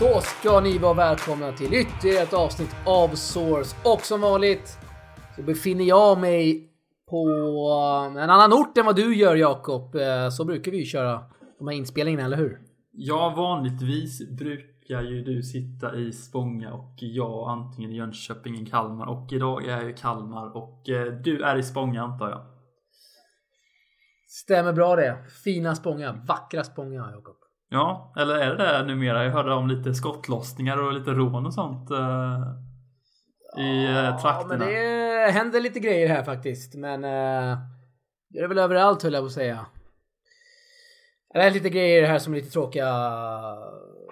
Då ska ni vara välkomna till ytterligare ett avsnitt av Source. Och som vanligt så befinner jag mig på en annan ort än vad du gör Jakob. Eh, Så brukar vi ju köra de här inspelningarna, eller hur? Ja, vanligtvis brukar ju du sitta i Spånga och jag antingen i Jönköping eller Kalmar. Och idag är jag i Kalmar och eh, du är i Spånga antar jag. Stämmer bra det. Fina Spånga. Vackra Spånga Jakob. Ja, eller är det det numera? Jag hörde om lite skottlossningar och lite rån och sånt eh, i eh, Ja, trakterna. men det händer lite grejer här faktiskt. Men eh, det är väl överallt höll jag på att säga. Det är lite grejer här som är lite tråkiga.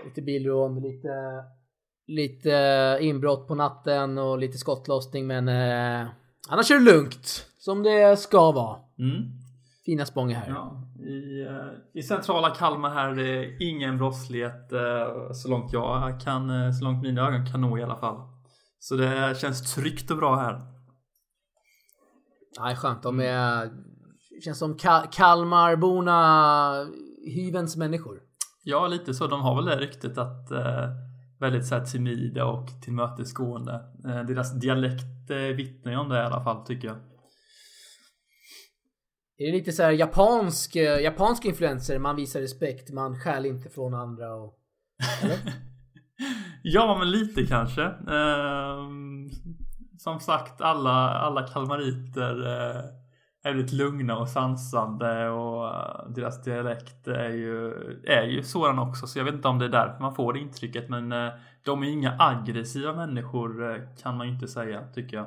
Lite bilrån, lite, lite inbrott på natten och lite skottlossning. Men eh, annars är det lugnt. Som det ska vara. Mm. Fina Spånga här. Ja, i, eh, I centrala Kalmar här är det ingen brottslighet eh, så långt jag kan, eh, så långt mina ögon kan nå i alla fall. Så det känns tryggt och bra här. Nej, skönt. De är... Känns som Ka- Kalmarborna hyvens människor. Ja, lite så. De har väl det ryktet att eh, väldigt så här timida och tillmötesgående. Eh, deras dialekt eh, vittnar ju om det i alla fall tycker jag. Är det lite så här japansk, eh, japansk influenser. Man visar respekt, man stjäl inte från andra och... Ja, men lite kanske. Ehm, som sagt, alla, alla kalmariter eh, är väldigt lugna och sansande och eh, deras dialekt är ju, är ju sådan också. Så jag vet inte om det är därför man får det intrycket. Men eh, de är inga aggressiva människor eh, kan man ju inte säga, tycker jag.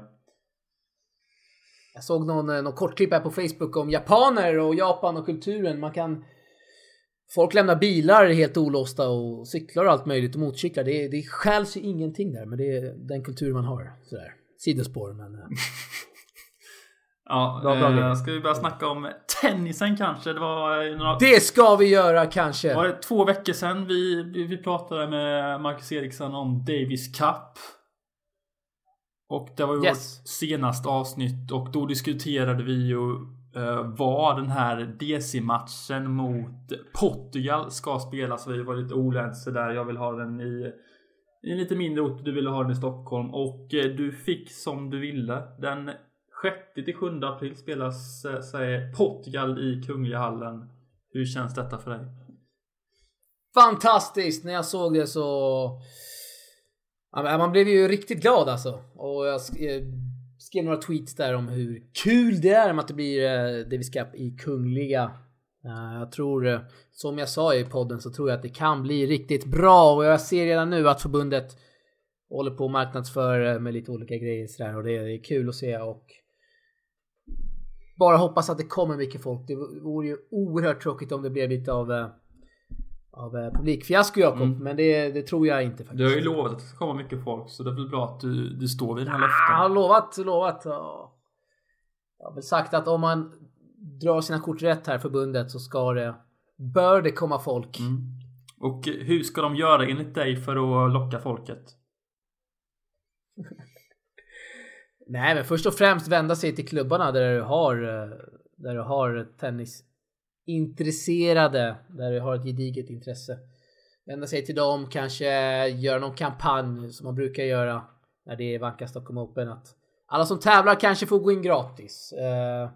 Jag såg någon, eh, någon kortklipp här på Facebook om japaner och Japan och kulturen. Man kan... Folk lämnar bilar helt olåsta och cyklar och allt möjligt och motorcyklar. Det, det stjäls ju ingenting där, men det är den kultur man har. Sådär. Sidospår, men... eh, Ja, Bra, bra eh, ska vi börja snacka om tennisen kanske? Det var några Det ska vi göra kanske! Var det två veckor sedan vi, vi, vi pratade med Marcus Eriksson om Davis Cup. Och det var ju Yes. vårt senaste avsnitt och då diskuterade vi ju eh, var den här DC-matchen mot Portugal ska spelas. Vi var lite oense där. Jag vill ha den i, i en lite mindre ort. Du ville ha den i Stockholm och eh, du fick som du ville. Den 6 till 7 april spelas eh, säger Portugal i Kungliga hallen. Hur känns detta för dig? Fantastiskt! När jag såg det så... Ja, Man blev ju riktigt glad alltså. Och jag eh, skrev några tweets där om hur kul det är med att det blir eh, Davis Cup i Kungliga. Eh, jag tror, som jag sa i podden, så tror jag att det kan bli riktigt bra. Och jag ser redan nu att förbundet håller på att marknadsföra med lite olika grejer sådär. Och det är, kul att se. Och bara hoppas att det kommer mycket folk. Det vore ju oerhört tråkigt om det blev lite av av eh, publikfiasko Jakob. Mm. Men det, det tror jag inte faktiskt. Du har ju lovat att det ska komma mycket folk så det är väl bra att du, du står vid dina Jag har löften. lovat, lovat. ja. Jag har väl sagt att om man drar sina kort rätt här förbundet så ska det bör det komma folk. Mm. Och hur ska de göra enligt dig för att locka folket? Nej, men först och främst vända sig till klubbarna där du har eh, där du har intresserade, där vi har ett gediget intresse. Vända sig till dem, kanske göra någon kampanj som man brukar göra när det är Vanka Stockholm Open. Att alla som tävlar kanske får gå in gratis. Eh,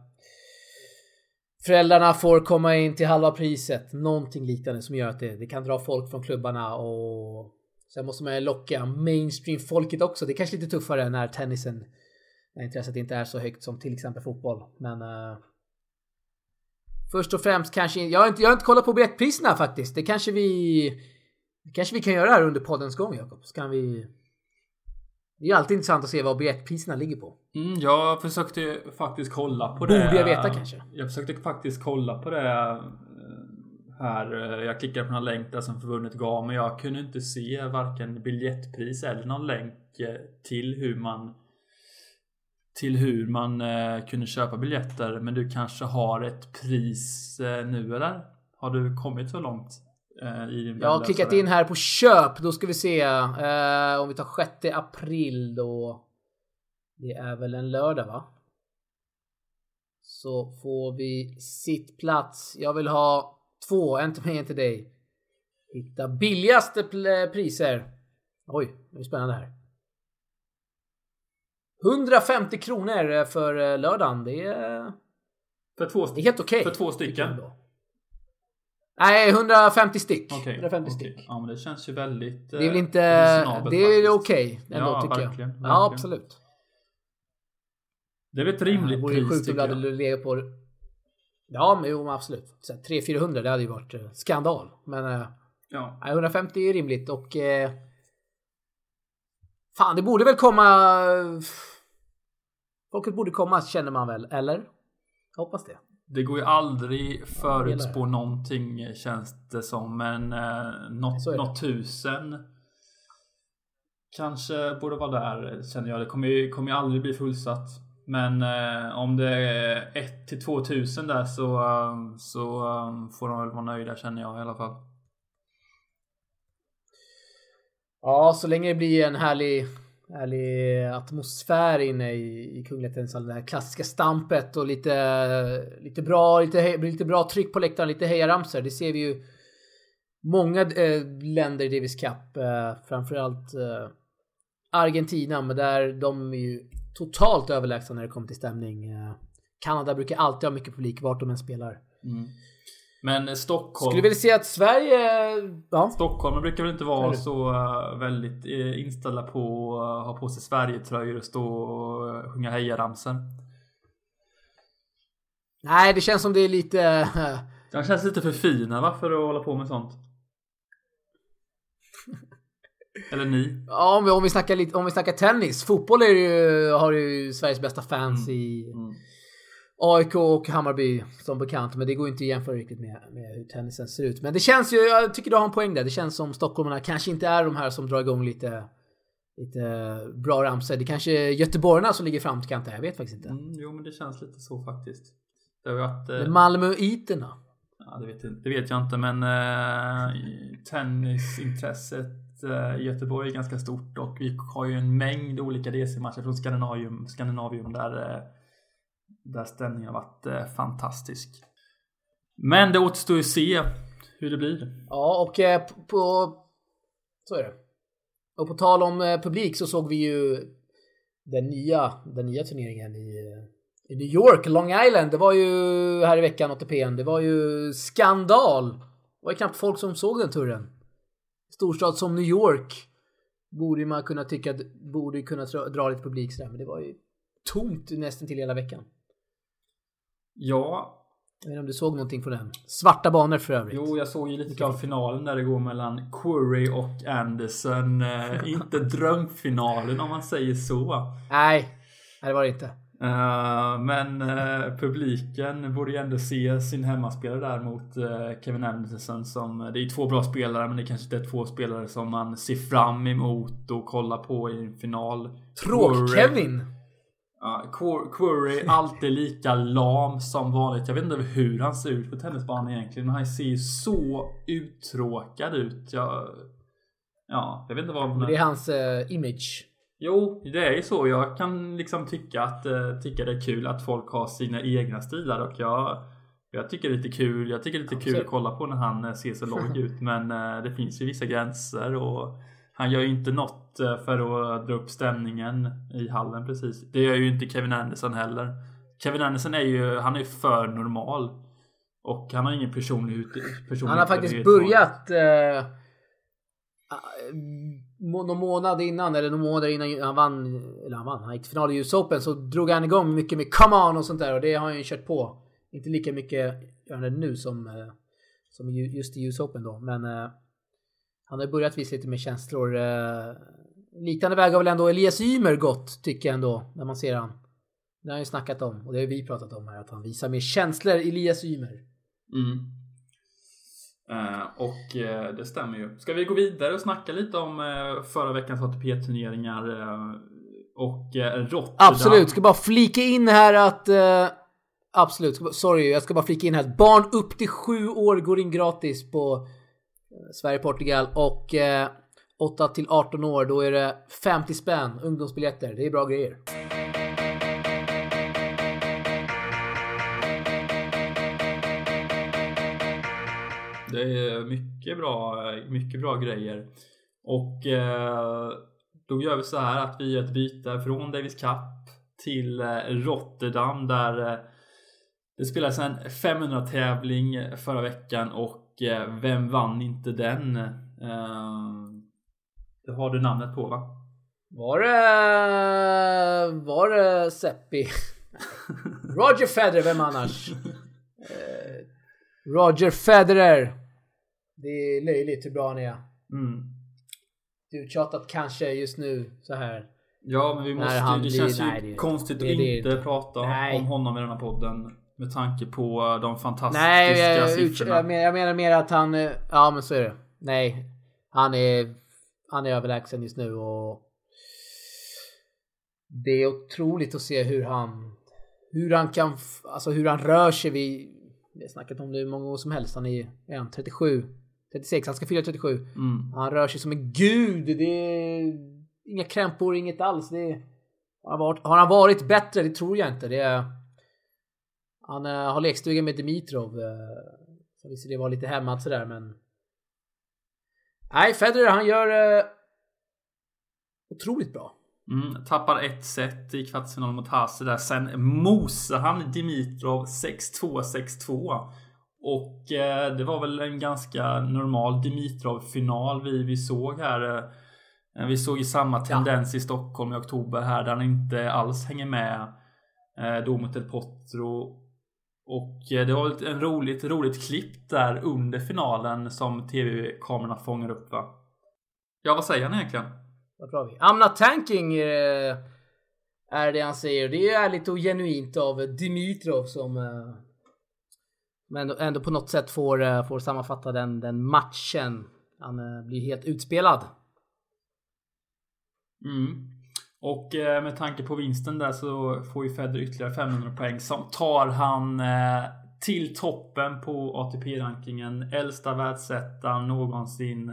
Föräldrarna får komma in till halva priset. Någonting liknande som gör att det, det kan dra folk från klubbarna och sen måste man ju locka mainstream-folket också. Det är kanske lite tuffare när tennisen, när intresset inte är så högt som till exempel fotboll. Men eh, först och främst kanske, jag har inte, jag har inte kollat på biljettpriserna faktiskt. Det kanske vi, det kanske vi kan göra här under poddens gång Jakob. Så kan vi det är alltid intressant att se vad biljettpriserna ligger på. Mm, jag försökte faktiskt kolla på Borde det. jag veta kanske? Jag försökte faktiskt kolla på det eh, här. Jag klickade på någon länk där som förbundet gav men jag kunde inte se varken biljettpris eller någon länk eh, till hur man till hur man eh, kunde köpa biljetter. Men du kanske har ett pris eh, nu eller? Har du kommit så långt? Eh, i din Jag har klickat in här på köp. Då ska vi se. Eh, om vi tar 6 april då. Det är väl en lördag va? Så får vi sittplats. Jag vill ha två. En till mig, en till dig. Hitta billigaste priser. Oj, det är spännande här. 150 kronor för lördagen. Det är... För två, det är helt okej. Okay, för två stycken? Nej, 150 styck. Okay, 150 okay. styck. Ja, men det känns ju väldigt... Det är väl inte... Det är okej okay, ändå ja, tycker verkligen, jag. Verkligen. Ja, absolut. Det är väl ett rimligt ja, pris sjukt om du hade legat på... Ja, men jo, absolut. 300-400 det hade ju varit uh, skandal. Men ja. 150 är rimligt och... Fan, det borde väl komma... Folket borde komma känner man väl, eller? Jag hoppas det. Det går ju aldrig förutspå någonting känns det som. Men eh, något, något tusen kanske borde vara där känner jag. Det kommer ju, kommer ju aldrig bli fullsatt. Men eh, om det är 1 till 2000 där så, um, så um, får de väl vara nöjda känner jag i alla fall. Ja, så länge det blir en härlig härlig atmosfär inne i, i Kungliga Tennishallen. Det här klassiska stampet och lite, lite, bra, lite, lite bra tryck på läktaren, lite hejaramsor. Det ser vi ju många äh, länder i Davis Cup, Äh, framförallt äh, Argentina, men där de är ju totalt överlägsna när det kommer till stämning. Kanada brukar alltid ha mycket publik vart de än spelar. Mm. Men Stockholm. Skulle väl säga att Sverige... Ja. Stockholm brukar väl inte vara så uh, väldigt uh, inställda på att ha på sig Sverigetröjor och stå och sjunga hejaramsor. Nej, det känns som det är lite... De känns lite för fina va, för att hålla på med sånt. Eller ni? Ja, om vi, om vi, snackar, lite, om vi snackar tennis. Fotboll är ju, har ju Sveriges bästa fans mm. i... Mm. AIK och Hammarby som bekant, men det går inte att jämföra riktigt med, med hur tennisen ser ut. Men det känns ju, jag tycker du har en poäng där. Det känns som stockholmarna kanske inte är de här som drar igång lite, lite bra ramsor. Det kanske är göteborgarna som ligger framkant där, jag vet faktiskt inte. Mm, jo, men det känns lite så faktiskt. Det har varit... Eh... Malmöiterna? Ja, det vet, det vet jag inte, men eh, tennisintresset eh, i Göteborg är ganska stort och vi har ju en mängd olika DC-matcher från Skandinavium, Skandinavium där eh, där stämningen har varit eh, fantastisk. Men det återstår ju att se hur det blir. Ja, och eh, på... Så är det. Och på tal om eh, publik så såg vi ju den nya, den nya turneringen i, i New York, Long Island. Det var ju här i veckan, ATPn. Det var ju skandal. Det var ju knappt folk som såg den turen. Storstad som New York borde man kunna tycka borde kunna dra lite publik sådär, men det var ju tomt nästan till hela veckan. Ja. Jag vet inte om du såg någonting från den? Svarta banor för övrigt. Jo, jag såg ju lite av finalen där det går mellan Curry och Anderson. Eh, inte drömfinalen om man säger så. Nej, det var det inte. Uh, men uh, publiken borde ju ändå se sin hemmaspelare där mot uh, Kevin Anderson som Det är två bra spelare men det kanske inte är två spelare som man ser fram emot och kollar på i en final. Tråk-Kevin! Ja, Curry alltid lika lam som vanligt. Jag vet inte hur han ser ut på tennisbanan egentligen. Men han ser ju så uttråkad ut. Jag, ja, jag vet inte vad... Men det är hans uh, image. Jo, det är ju så. Jag kan liksom tycka att uh, tycka det är kul att folk har sina egna stilar och jag jag tycker det är lite kul. Jag tycker det är lite kul att kolla på när han eh, ser så låg ut. Men uh, det finns ju vissa gränser och han gör ju inte något eh, för att dra upp stämningen i hallen precis. Det gör ju inte Kevin Anderson heller. Kevin Anderson är ju, han är för normal. Och han har ingen personlig, personlig Han har faktiskt börjat eh, någon månad innan eller någon månad innan han vann, eller han vann, han gick till final i US Open så drog han igång mycket med Come On och sånt där och det har han ju kört på. Inte lika mycket gör han nu som, eh, som just i US Open då men eh, han har börjat visa lite mer känslor. Eh, liknande väg har väl ändå Elias Ymer gått, tycker jag ändå, när man ser han. Det har han ju snackat om och det har vi pratat om här, att han visar mer känslor, Elias Ymer. Mm. Uh, och uh, det stämmer ju. Ska vi gå vidare och snacka lite om uh, förra veckans ATP-turneringar och Rotterdam? Absolut, ska bara flika in här att Absolut, sorry, jag ska bara flika in här att barn upp till sju år går in gratis på Sverige-Portugal och eh, 8 till 18 år då är det 50 spänn ungdomsbiljetter. Det är bra grejer. Det är mycket bra, mycket bra grejer. Och eh, då gör vi så här att vi gör ett byte från Davis Cup till eh, Rotterdam där eh, det spelades en 500 tävling förra veckan och eh, vem vann inte den? Det har du namnet på va? Var det... Var det Seppi? Roger Federer, vem annars? Roger Federer. Det är löjligt hur bra han är. Mm. Du tjatat kanske just nu så här. Ja, men vi måste ju, det blir, känns nej, ju det, konstigt det, att inte det, prata nej. om honom i den här podden. Med tanke på de fantastiska nej, jag, siffrorna. Jag, jag menar mer att han... Ja, men så är det. Nej. Han är... Han är överlägsen just nu och... Det är otroligt att se hur han... Hur han kan... Alltså hur han rör sig vid... Vi har snackat om det hur många år som helst. Han är, är han 37. 36, han ska fylla 37. Mm. Han rör sig som en gud. Det är inga krämpor, inget alls. Det är, har, han varit, har han varit bättre? Det tror jag inte. Det är, han uh, har lekstuga med Dimitrov. Så visst det var lite hämmat sådär men... Nej, Federer han gör uh, otroligt bra. Mm, tappar ett set i kvartsfinalen mot Hase där. Sen mosar han Dimitrov 6-2, 6-2. Och eh, det var väl en ganska normal Dimitrov-final vi, vi såg här. Eh, vi såg ju samma tendens ja. i Stockholm i oktober här där han inte alls hänger med eh, då mot El Potro. Och eh, det var ett en roligt, roligt klipp där under finalen som tv-kamerorna fångar upp va? Ja, vad säger han egentligen? Vad vi? I'm not tanking eh, är det han säger. Det är ärligt och genuint av Dimitrov som eh, men ändå på något sätt får, får sammanfatta den, den matchen. Han blir helt utspelad. Mm. Och eh, med tanke på vinsten där så får ju Federer ytterligare 500 poäng som tar han eh, till toppen på ATP-rankingen. Äldsta världsettan någonsin.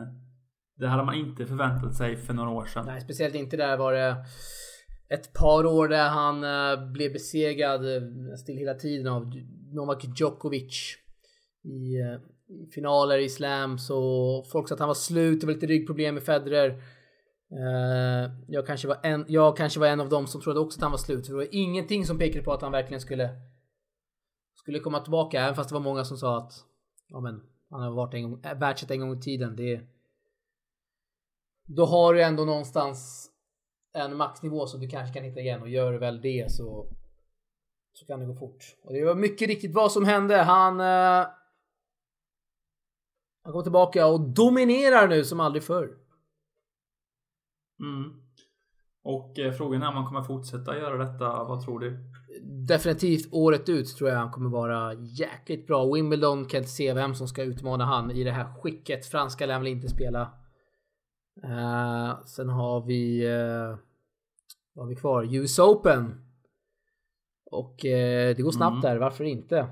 Det hade man inte förväntat sig för några år sedan. Nej, speciellt inte där var det ett par år där han eh, blev besegrad still hela tiden av Novak Djokovic i, i finaler i slams och folk sa att han var slut, det var lite ryggproblem med Federer. Eh, jag, kanske var en, jag kanske var en av dem som trodde också att han var slut. För det var ingenting som pekade på att han verkligen skulle skulle komma tillbaka. Även fast det var många som sa att ja, men, han har varit en gång, eh, världset en gång i tiden. Det, då har du ändå någonstans en maxnivå som du kanske kan hitta igen och gör du väl det så så kan det gå fort. Och det var mycket riktigt vad som hände. Han... Eh, han kom tillbaka och dominerar nu som aldrig förr. Mm. Och eh, frågan är om han kommer fortsätta göra detta. Vad tror du? Definitivt året ut tror jag han kommer vara jäkligt bra. Wimbledon kan inte se vem som ska utmana han i det här skicket. Franska lär väl inte spela. Uh, sen har vi... Uh, vad har vi kvar? US Open. Och eh, det går snabbt mm. där, varför inte?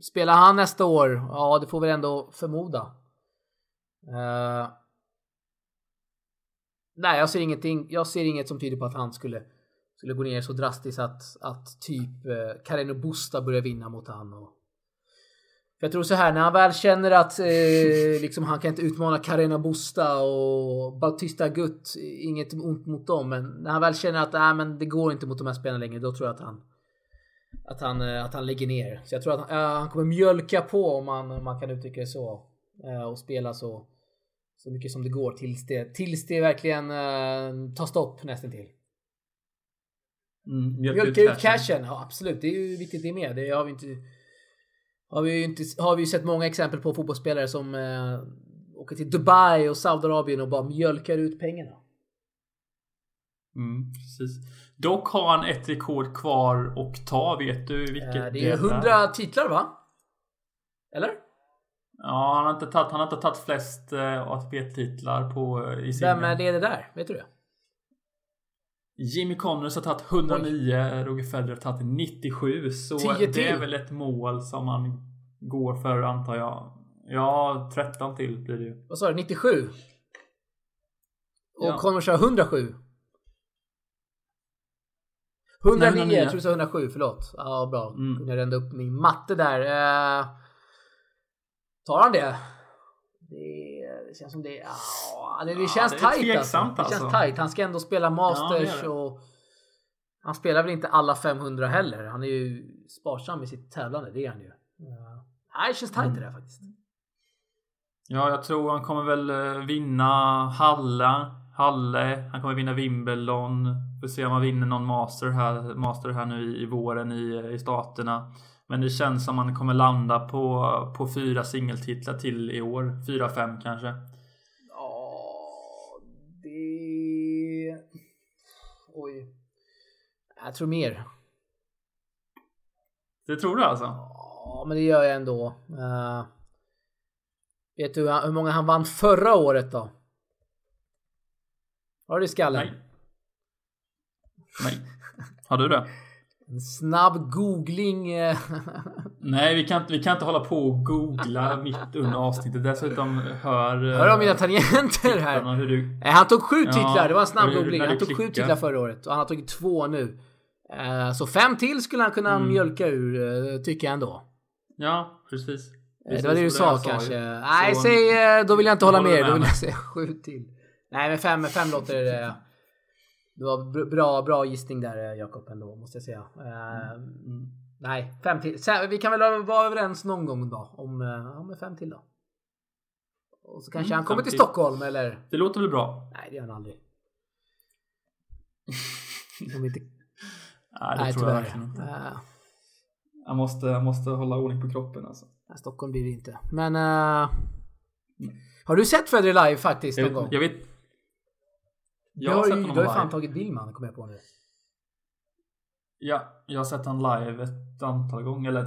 Spelar han nästa år? Ja, det får vi ändå förmoda. Nej, jag ser ingenting. Jag ser inget som tyder på att han skulle skulle gå ner så drastiskt att, att typ eh, Carreno Busta börjar vinna mot han. Och... Jag tror så här, när han väl känner att eh, liksom, han kan inte utmana Carreno Busta och Bautista Gutt, inget ont mot dem, men när han väl känner att äh, men det går inte mot de här spelarna längre, då tror jag att han att han, eh, att han lägger ner. Så jag tror att han, äh, han kommer mjölka på om man, om man kan uttrycka det så. Äh, och spela så, så mycket som det går tills det, tills det verkligen äh, tar stopp nästan till. Mm, mjölka, mjölka ut cashen. cashen. Ja absolut, det är ju viktigt det med. Det har vi inte har vi inte, har vi sett många exempel på fotbollsspelare som äh, åker till Dubai och Saudiarabien och bara mjölkar ut pengarna. Mm, precis. Dock har han ett rekord kvar och ta. Vet du vilket det är? Det är 100 titlar va? Eller? Ja, han har inte tagit, han har inte tagit flest uh, ATP-titlar på uh, i sin... Vem är det där? Vet du det? Jimmy Connors har tagit 109, Oj. Roger Federer har tagit 97. Så det är väl ett mål som man går för antar jag. Ja, 13 till blir det ju. Vad sa du? 97? Och ja. Connors har 107? 109, Nej, jag tror du sa 107, förlåt. Ja, bra. Mm. Kunde jag rända upp min matte där. Uh, Tar han det? Det, känns som det... Ja, det, det känns det tight alltså. Det känns alltså. tight. Han ska ändå spela Masters Ja, och... Han spelar väl inte alla 500 heller. Han är ju sparsam med sitt tävlande, det är han ju. Ja. Nej, det känns Mm. det där faktiskt. Ja, jag tror han kommer väl eh, vinna Halla, Halle. Han kommer vinna Wimbledon. Får se om han vinner någon master här, master här nu i, i våren i, i staterna. Men det känns som han kommer landa på, på fyra singeltitlar till i år. Fyra, fem kanske. Ja, det... Oj. Jag tror mer. Det tror du alltså? Ja, men det gör jag ändå. Eh, vet du hur många han vann förra året då? Har du det i skallen? Nej. Nej. Har du det? En snabb googling. eh, Nej, vi kan, inte- vi kan inte hålla på och googla mitt under avsnittet. Dessutom hör... eh, Hör du om mina tangenter här? du... Nej, han tog sju Ja, titlar. Det var en snabb googling. Han tog sju klickar. titlar förra året och han har tagit två nu. Eh, Så fem till skulle han kunna Mm. mjölka ur, eh, tycker jag ändå. Ja, precis. Eh, Precis, Det var det du sa kanske. ju. Nej, säg, eh, då vill jag inte hålla med. med Då vill jag säga sju till. Nej, men fem, fem låter... eh, Det var br- bra, bra gissning där eh, Jakob ändå, måste jag säga. Eh, Mm. Nej, fem till. Vi kan väl vara överens någon gång då om, eh, ja, men fem till då. Och så kanske Mm, han kommer till till. Stockholm eller? Det låter väl bra? Nej, det gör han aldrig. Om inte... Nej, det Nej, tror jag verkligen inte. Eh, Jag måste, jag måste hålla ordning på kroppen alltså. nej, Stockholm blir det inte. Men... eh, har du sett Federer live faktiskt någon Jag, gång? jag vet... Jag har ju du honom har ju fan tagit honom, kommer jag på nu. Ja, jag har sett han live ett antal gånger. Eller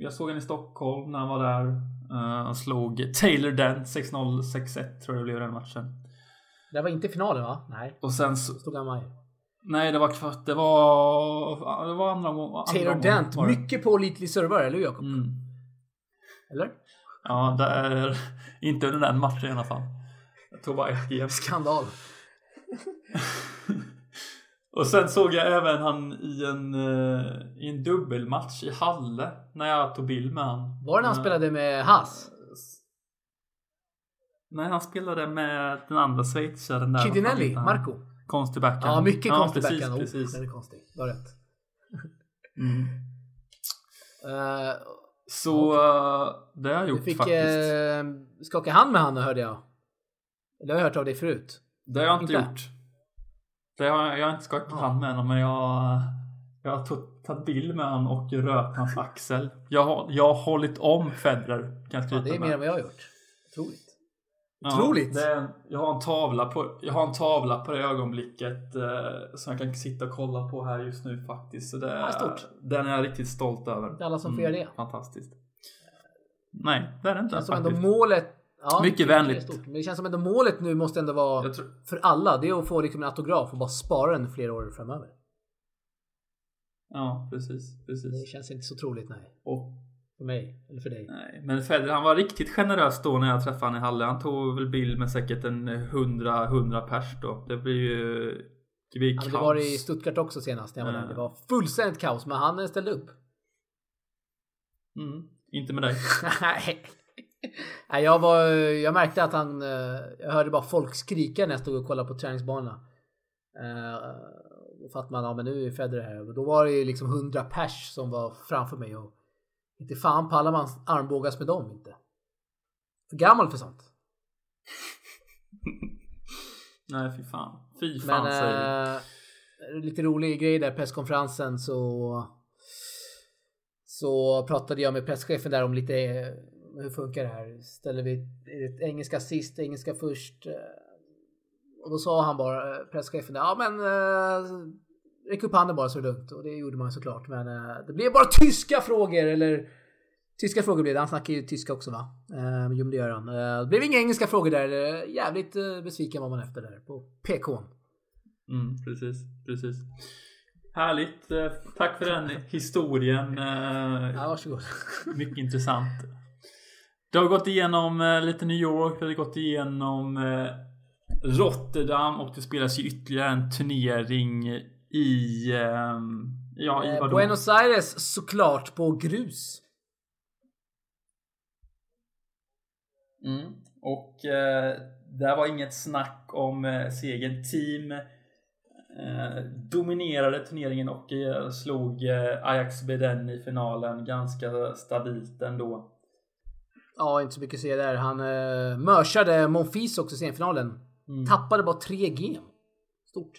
jag såg han i Stockholm när han var där. Uh, han slog Taylor Dent 6-0, 6-1 tror jag det blev den matchen. Det var inte finalen va? Nej. Och sen så... Stod han med. Nej, det var kvart. Det var... Det var andra andra Taylor mål Dent, det. mycket pålitlig servare, eller hur Jakob? Mm. Eller? Ja, det är inte under den matchen i alla fall. Jag tog bara ett game. Skandal. Och sen såg jag även han i en, eh, i en dubbelmatch i Halle. När jag tog bild med han. Var det när han Eh, spelade med Haas? Nej, han spelade med den andra schweizaren där. Han? Marco? Konstig backhand. Ja, mycket ja, konstig precis, backhand. Oh, Precis. Den är konstig. Du har rätt. Mm. Eh, Så eh, det har jag du gjort fick faktiskt. uh, skaka hand med honom hörde jag. Det har jag hört av dig förut. Det har jag inte, inte. gjort. Det har, jag har inte skakat hand med honom, men jag, jag har tagit- bild med honom och rört hans axel. Jag har, jag har hållit om Federer, kan jag Ja, det är mer än vad jag har gjort. Otroligt. Ja, Otroligt. det jag, har en tavla på, jag har en tavla på det ögonblicket eh, som jag kan sitta och kolla på här just nu faktiskt. Så det, Ja, stort. Den är jag riktigt stolt över. Det är alla som får göra det. Fantastiskt. Nej, det är det inte Det som ändå målet... Ja, Mycket det vänligt. stort. Men det känns som ändå målet nu måste ändå vara tror, för alla. Det är att få liksom en autograf och bara spara den flera år framöver. ja, precis. Det precis. känns inte så troligt, nej. Och, För mig. Eller för dig. nej. Men Federer, han var riktigt generös då när jag träffade honom i Halle. Han tog väl bild med säkert en 100, 100 pers då. Det blir ju... Det blir Ja, kaos. det var det i Stuttgart också senast när jag var där. Det var fullständigt kaos, men han ställde upp. Mm, inte med dig. Nej. Nej, jag var... Jag märkte att han... eh, Jag hörde bara folk skrika när jag stod och kollade på träningsbanorna. Eh, Då fattade man, ja men nu är Federer här. Och Då var det ju liksom 100 pers som var framför mig och... Inte fan pallar man armbågas med dem inte. För gammal för sånt. Nej, fy fan. Fy fan Men säger eh, lite rolig grej där presskonferensen så så pratade jag med presschefen där om lite hur funkar det här? Ställer vi är det engelska sist, engelska först? Eh, Och då sa han bara, eh, presschefen, ja men eh, räck upp handen bara så är det lugnt. Och det gjorde man såklart. Men det blev bara tyska frågor eller Tyska frågor blev det. Han snackar ju tyska också va? Eh, jo men det gör han. Eh, det blev inga engelska frågor där. Jävligt eh, besviken var man efter där på PK. Mm, precis, precis. Härligt. Tack för den historien. Ja, varsågod. Mycket intressant. Du har gått igenom eh, lite New York, du har gått igenom eh, Rotterdam och det spelas ju ytterligare en turnering i... Eh, ja, i Eh, vadå? Buenos Aires såklart på grus. Mm. Och eh, det var inget snack om eh, segern. Team eh, dominerade turneringen och eh, slog eh, Ajax Beden i finalen ganska stabilt ändå. Ja, inte så mycket att säga där. Han eh, mörsade Monfils också i semifinalen. Mm. Tappade bara 3 G. Stort.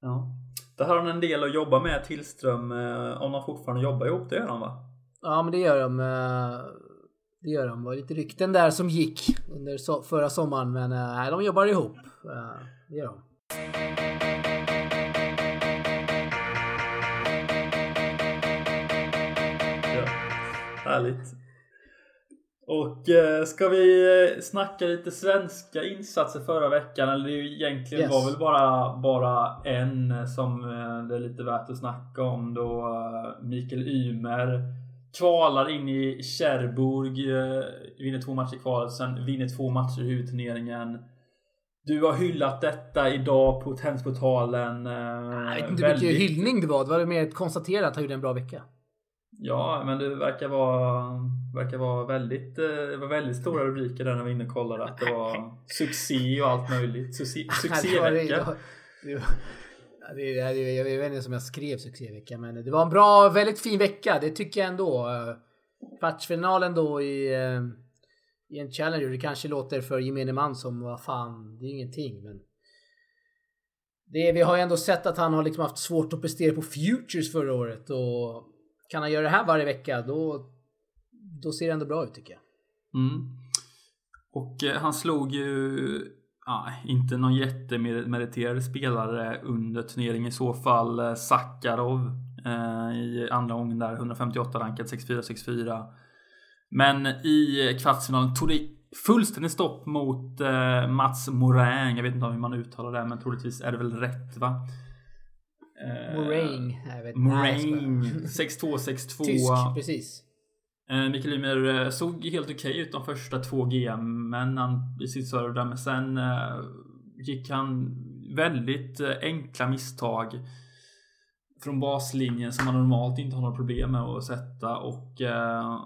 Ja. Där har han en del att jobba med Tillström. Eh, om de fortfarande jobbar ihop, det gör de va? Ja, men det gör de. Eh, det gör de. Det var lite rykten där som gick under so förra sommaren, men eh, de jobbar ihop. Eh, det gör de. Ja, härligt. Och eh, ska vi eh, snacka lite svenska insatser förra veckan? Eller det egentligen yes. var väl bara, bara en som eh, det är lite värt att snacka om då Mikael Ymer kvalar in i Cherbourg, vinner två matcher kvar, sen vinner två matcher i huvudturneringen. Du har hyllat detta idag på Tennisportalen. Jag vet inte hur mycket hyllning det var. Det var mer ett konstaterat att han gjorde en bra vecka. Ja, men det verkar vara, verkar vara väldigt, eh, det var väldigt stora rubriker där när vi inne och kollade. Att det var succé och allt möjligt. succévecka. jag vet inte om jag skrev succévecka, men det var en bra, väldigt fin vecka. Det tycker jag ändå. Kvartsfinalen då i, eh, i en Challenger. Det kanske låter för gemene man som vad fan, det är ingenting, men det, vi har ju ändå sett att han har liksom haft svårt att prestera på Futures förra året och kan han göra det här varje vecka då, då ser det ändå bra ut tycker jag. Mm. Och eh, han slog ju ja, inte någon jättemeriterad spelare under turneringen i så fall. Eh, Sakarov eh, i andra gången där 158 rankad 64-64. Men i eh, kvartsfinalen tog det fullständigt stopp mot eh, Mats Morin. Jag vet inte hur man uttalar det men troligtvis är det väl rätt va? Eh, Moraine. Moraine. 6-2-6-2. Tysk, precis. Eh, Mikael Ymer eh, såg helt okej okay ut de första två GMen i sitt serve där, men sen gick han väldigt enkla misstag från baslinjen som man normalt inte har några problem med att sätta och eh,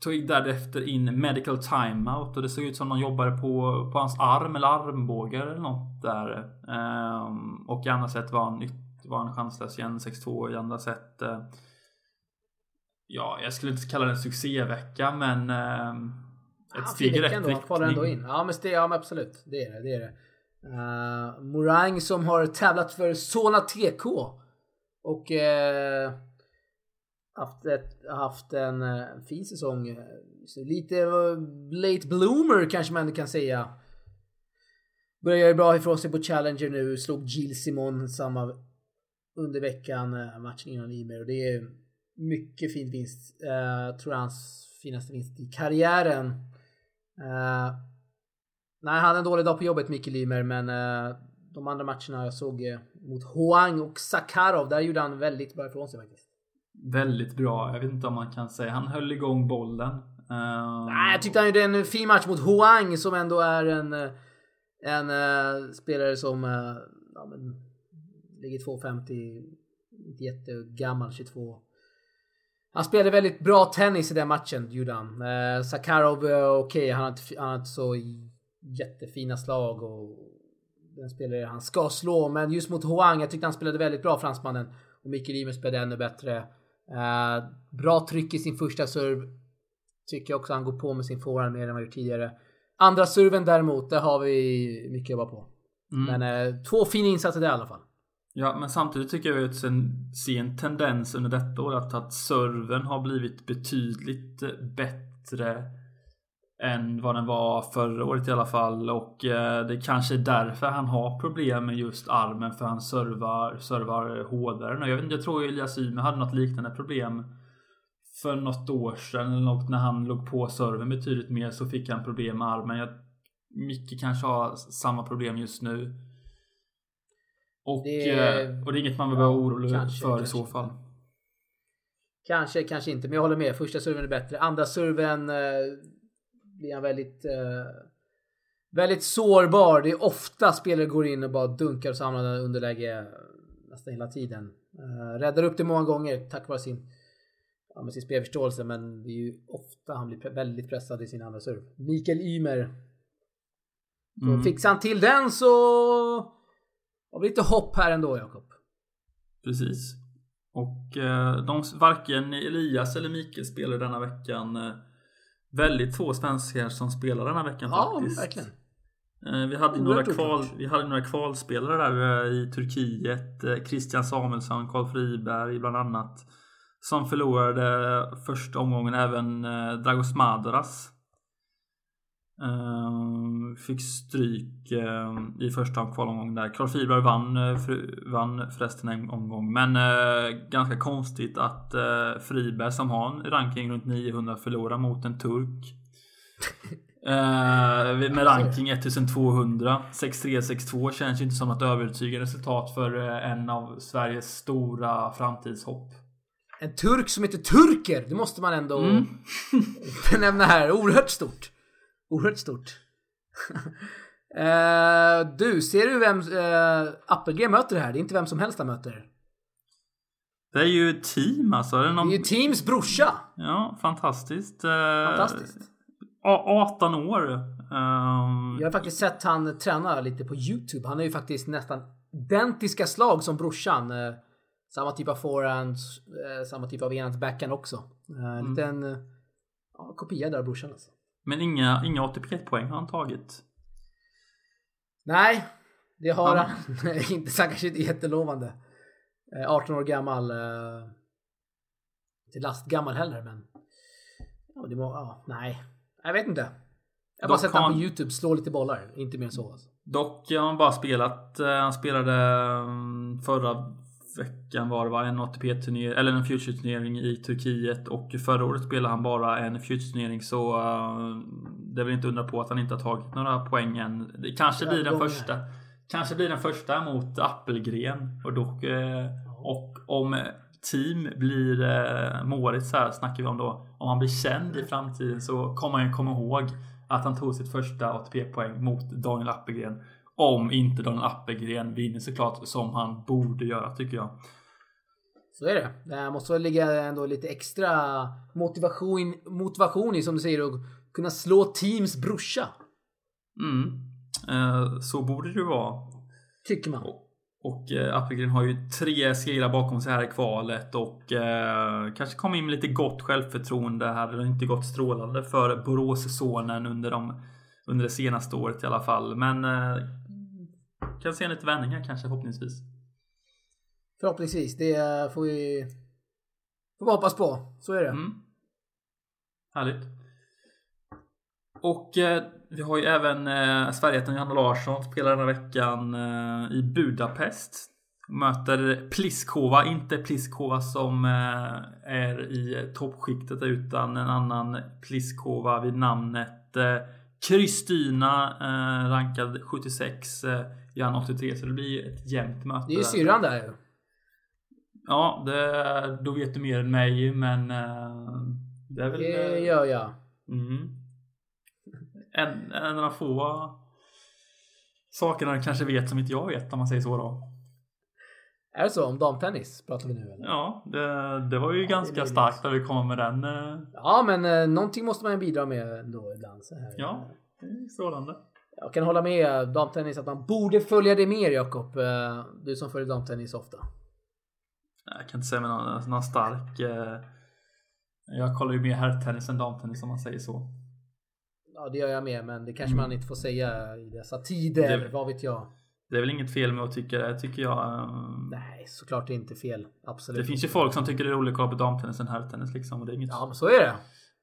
tog därefter in medical timeout och det såg ut som någon jobbade på, på hans arm eller armbågar eller något där. Eh, och i andra sätt var han var en chanslös igen 6-2 i andra set. Eh, ja, jag skulle inte kalla det en succévecka, men eh, ett ja, steg i rätt ändå, riktning. Ändå in. Ja, men, det, ja, men absolut. Det är det. det, är det. Uh, Morang som har tävlat för Solna TK. Och uh, haft, ett, haft en uh, fin säsong. Så lite late bloomer kanske man kan säga. Börjar göra bra ifrån sig på Challenger nu. Slog Jill Simon samma under veckan, eh, matchen innan Ymer. Och det är mycket fin vinst. Uh, tror jag hans finaste vinst i karriären. Uh, nej, han hade en dålig dag på jobbet, Mikael Ymer, men uh, de andra matcherna jag såg uh, mot Hoang och Sakarov, där gjorde han väldigt bra ifrån sig faktiskt. Väldigt bra. Jag vet inte om man kan säga. Han höll igång bollen. Uh... Nej, jag tyckte han gjorde en fin match mot Hoang som ändå är en, en uh, spelare som uh, ja, men, Ligger 2,50. Inte jättegammal, 22. Han spelade väldigt bra tennis i den matchen, gjorde han. Eh, Sakarov, okej, okay, han, har inte, han har inte så jättefina slag och den spelare han ska slå. Men just mot Hoang, jag tyckte han spelade väldigt bra, fransmannen. Och Mikael Ymer spelade ännu bättre. Eh, bra tryck i sin första serv. Tycker jag också han går på med sin forehand mer än vad han gjort tidigare. Andra serven däremot, där har vi mycket att jobba på. Mm. Men eh, två fina insatser där i alla fall. Ja, men samtidigt tycker jag att sen se en tendens under detta år att, att serven har blivit betydligt eh, bättre än vad den var förra året i alla fall och eh, det kanske är därför han har problem med just armen för han servar, servar hårdare. Jag, vet inte, jag tror Elias Ymer hade något liknande problem för något år sedan eller något när han låg på serven betydligt mer så fick han problem med armen. Jag, Micke kanske har samma problem just nu. Och det, eh, och det är inget man behöver vara orolig kanske, för kanske. i så fall. Kanske, kanske inte. Men jag håller med. Första serven är bättre. Andra serven eh, blir han väldigt... Eh, väldigt sårbar. Det är ofta spelare går in och bara dunkar och samlar underläge nästan hela tiden. Eh, räddar upp det många gånger tack vare sin ja, med sin spelförståelse men det är ju ofta han blir väldigt pressad i sin andra serve. Mikael Ymer. Mm. fixar han till den så har vi lite hopp här ändå Jakob. Precis. Och eh, de, varken Elias eller Mikael spelar denna veckan. Eh, väldigt få svenskar som spelar denna veckan Ja, faktiskt. verkligen. Eh, vi, hade några kval, vi hade några kvalspelare där i Turkiet. Christian Samuelsson, Karl Friberg bland annat. Som förlorade första omgången även Dragos Madaras. Eh, fick stryk eh, i första kvalomgången där. Karl Friberg vann, eh, för, vann förresten en omgång. Men eh, ganska konstigt att eh, Friberg som har en ranking runt 900 förlorar mot en turk. Eh, med ranking 1200. 6-3, 6-2 känns ju inte som ett övertygande resultat för en av Sveriges stora framtidshopp. En turk som heter Turker, det måste man ändå Mm. benämna här. Oerhört stort. Oerhört stort. Eh, du, ser du vem uh, Appelgren möter här? Det är inte vem som helst han möter. Det är ju team alltså. Är det någon... Det är ju Teams brorsa. Ja, fantastiskt. Eh, Fantastiskt. a- 18 år. Ehm, Jag har faktiskt sett han träna lite på YouTube. Han är ju faktiskt nästan identiska slag som brorsan. Eh, samma typ av forehand, eh, samma typ av enhands backhand också. Uh, Mm. Liten eh, ja, kopia där av brorsan alltså. Men inga, inga ATP-poäng har han tagit. Nej, det har Han- han. inte så kanske inte jättelovande. Eh, 18 år gammal. Eh, inte lastgammal heller men. Ja, det må, ja, nej. Jag vet inte. Jag har bara sett honom på han- YouTube slå lite bollar. Inte mer än så alltså. Dock har han bara spelat. eh, Han spelade mm, förra veckan var det va? En ATP-turnering eller en Future-turnering i Turkiet och förra året spelade han bara en Future-turnering så eh, det är väl inte undra på att han inte har tagit några poäng än. Det kanske blir den första. Kanske blir den första mot Appelgren och dock eh, och om team blir eh, Moritz här snackar vi om då. Om han blir känd i framtiden så kommer han ju komma ihåg att han tog sitt första ATP-poäng mot Daniel Appelgren. Om inte Daniel Appelgren vinner såklart som han borde göra tycker jag. Så är det. Det måste väl ligga ändå lite extra motivation, motivation i som du säger att kunna slå Teams brorsa. Mm. Eh, så borde det ju vara. Tycker man. Och eh, Appelgren har ju tre segrar bakom sig här i kvalet och eh, kanske kom in med lite gott självförtroende. Hade det inte gått strålande för Boråssonen under, de, under det senaste året i alla fall. Men eh, kan se lite vändningar kanske förhoppningsvis. Förhoppningsvis. Det får vi, får vi hoppas på. Så är det. Mm. Härligt. Och eh, vi har ju även eh, Sverigeten Johanna Larsson spelar den här veckan eh, i Budapest. Möter Pliskova, inte Pliskova som eh, är i toppskiktet utan en annan Pliskova vid namnet eh, Kristina eh, rankad 76, eh, Jan 83 så det blir ett jämnt möte. Det är ju syrran där ju. Ja, det, då vet du mer än mig men eh, det är väl... Det eh, gör jag. Mm. En, en av de få sakerna du kanske vet som inte jag vet om man säger så då. Är det så? Om damtennis pratar vi nu eller? Ja, det, det var ju är ganska starkt att vi kom med den. eh, Ja, men eh, någonting måste man ju bidra med ändå ibland. Så här. Ja, strålande. Jag kan hålla med damtennis att man borde följa det mer Jakob. Eh, Du som följer damtennis ofta. Jag kan inte säga med någon, någon stark... eh, Jag kollar ju mer herrtennis än damtennis om man säger så. Ja, det gör jag med, men det kanske Mm. man inte får säga i dessa tider. Det- Vad vet jag? Det är väl inget fel med att tycka det, tycker jag. eh, Nej, såklart det är inte fel. Absolut. Det finns ju folk som tycker det är roligt att kolla på damtennis än herrtennis liksom. Och det är inget, Ja, men så är det.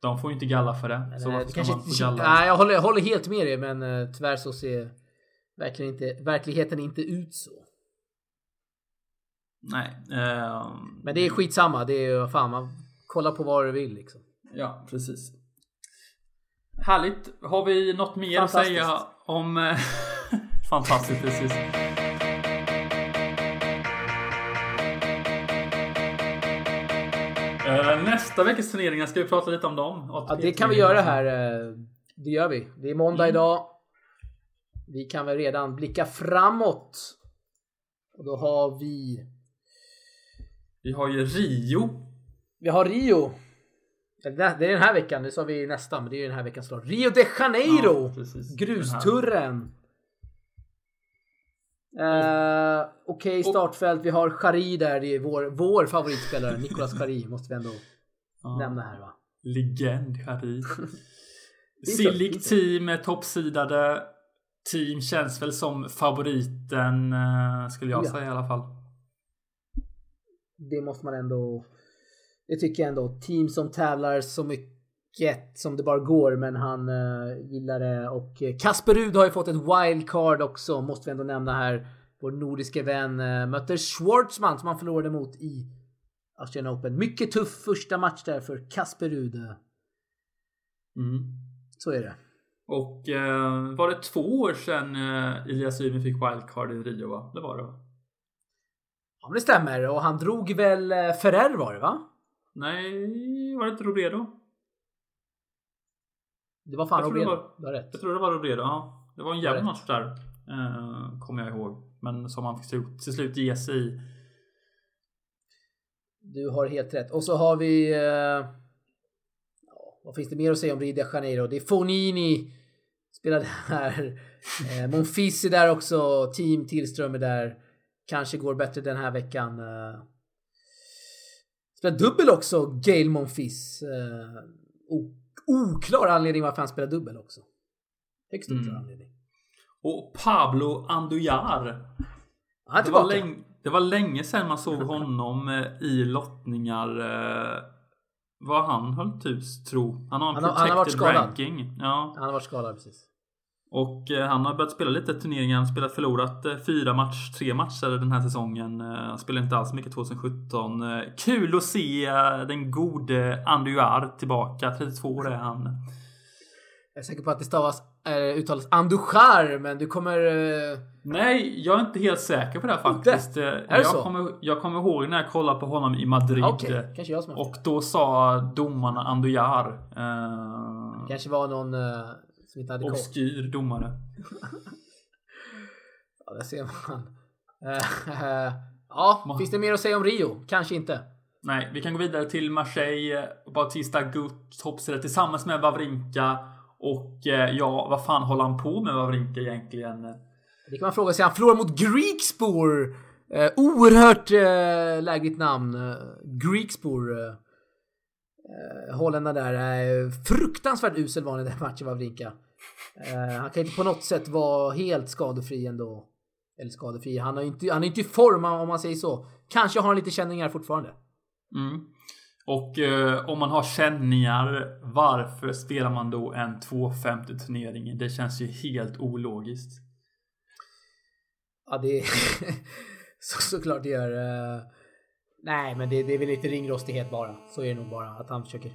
De får ju inte galla för det. så varför ska kanske man få galla? nej, jag håller, jag håller helt med dig, men eh, tyvärr så ser verkligen inte, verkligheten inte ut så. Nej. Eh, Men det är skitsamma. Det är fan, man kollar på vad du vill liksom. Ja, precis. Härligt. Har vi något mer att säga om... eh, Fantastiskt, precis. Nästa veckas turneringar, ska vi prata lite om dem? Ja, det kan vi göra här. eh, Det gör vi. Det är måndag Mm. idag. Vi kan väl redan blicka framåt. Och då har vi... Vi har ju Rio. Vi har Rio. Det är den här veckan, det sa vi nästa, men det är den här veckans lag. Rio de Janeiro! Ja. Grusturren. Uh, Okej okay, startfält. Vi har Chari där. Det är vår, vår favoritspelare. Nicolas Chari måste vi ändå ja. nämna här va. Legend Chari. Sillig team, toppsidade. Team känns väl som favoriten uh, skulle jag ja. säga i alla fall. Det måste man ändå. Det tycker jag ändå. Team som tävlar så mycket som det bara går, men han uh, gillar det. Och eh, Kasper Rud har ju fått ett wildcard också, måste vi ändå nämna här. Vår nordiske vän uh, möter Schwartzman som han förlorade mot i Australian Open. Mycket tuff första match där för Kasper Rud. Mm. Så är det. Och uh, var det två år sedan uh, Elias Ymer fick wildcard i Rio va? Det var det va? Ja men det stämmer och han drog väl Ferrer var det va? Nej, var det inte Robredo? Det var fan jag Robredo. Var, du har rätt. Jag tror det var Robredo, ja. Det var en jämn match där. Uh, kommer jag ihåg. Men som han fick till slut ge sig i. Du har helt rätt. Och så har vi... Uh, vad finns det mer att säga om Rio de Janeiro? Det är Fonini. Spelade här. Uh, Monfils är där också. Team Tillström är där. Kanske går bättre den här veckan. Uh, spelar dubbel också, Gail Monfils. Uh, oh oklar anledning varför han spelar dubbel också. Högst oklar mm. anledning. Och Pablo Andujar. Han det, var länge, det var länge sedan man såg honom eh, i lottningar. Eh, vad han höll hus tro. Han har en han, protected han har varit skadad. ranking. Ja. Han har varit skadad precis. Och eh, han har börjat spela lite turneringar. Han spelat förlorat eh, fyra match, tre matcher den här säsongen. Eh, han spelade inte alls mycket 2017. Eh, kul att se den gode Andujar tillbaka. 32 år är han. Jag är säker på att det stavas, äh, uttalas Andujar, men du kommer... Äh... Nej, jag är inte helt säker på det faktiskt. Det? Är jag, så? Kommer, jag kommer ihåg när jag kollade på honom i Madrid. Okay. Kanske jag som och då sa domarna Andujar. Uh... kanske var någon som inte hade Obskyr domare. ja, där ser man. ja, Man. finns det mer att säga om Rio? Kanske inte. Nej, vi kan gå vidare till Marseille. Bautista Gut toppsida tillsammans med Wawrinka. Och eh, ja, vad fan håller han på med Wawrinka egentligen? Det kan man fråga sig. Han förlorar mot Greekspor. Eh, oerhört eh, lägligt namn. Eh, Greekspor. Eh, Holländarna där är fruktansvärt usel van i den matchen Wawrinka. Uh, han kan inte på något sätt vara helt skadefri ändå. Eller skadefri. Han, har inte, han är inte i form om man säger så. Kanske har han lite känningar fortfarande. Mm. Och uh, om man har känningar, varför spelar man då en 250 turnering? Det känns ju helt ologiskt. Ja, det är så, såklart det gör. Uh, Nej, men det, det är väl lite ringrostighet bara. Så är det nog bara. Att han försöker,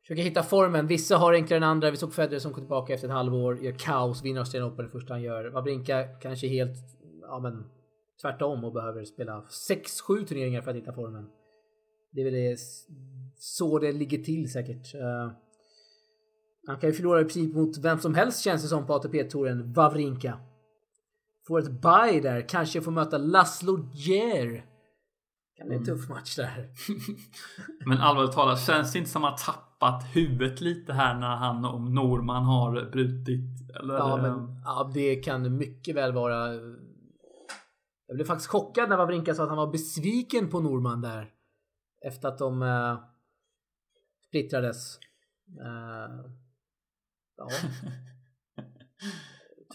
försöker hitta formen. Vissa har enklare än andra. Vi såg Federer som kom tillbaka efter ett halvår. Gör kaos, vinner Australian Open det första han gör. Wawrinka kanske helt ja, men, tvärtom och behöver spela 6-7 turneringar för att hitta formen. Det är väl det, så det ligger till säkert. Uh, han kan ju förlora i princip mot vem som helst känns det som på ATP-touren. Wawrinka. Får ett bye där. Kanske får möta Laszlo Djer kan bli en tuff match där. Men allvarligt talat, känns det inte som att han tappat huvudet lite här när han och Norman har brutit? Eller? Ja, men ja, det kan mycket väl vara. Jag blev faktiskt chockad när Wawrinka sa att han var besviken på Norman där. Efter att de uh, splittrades. Uh, ja.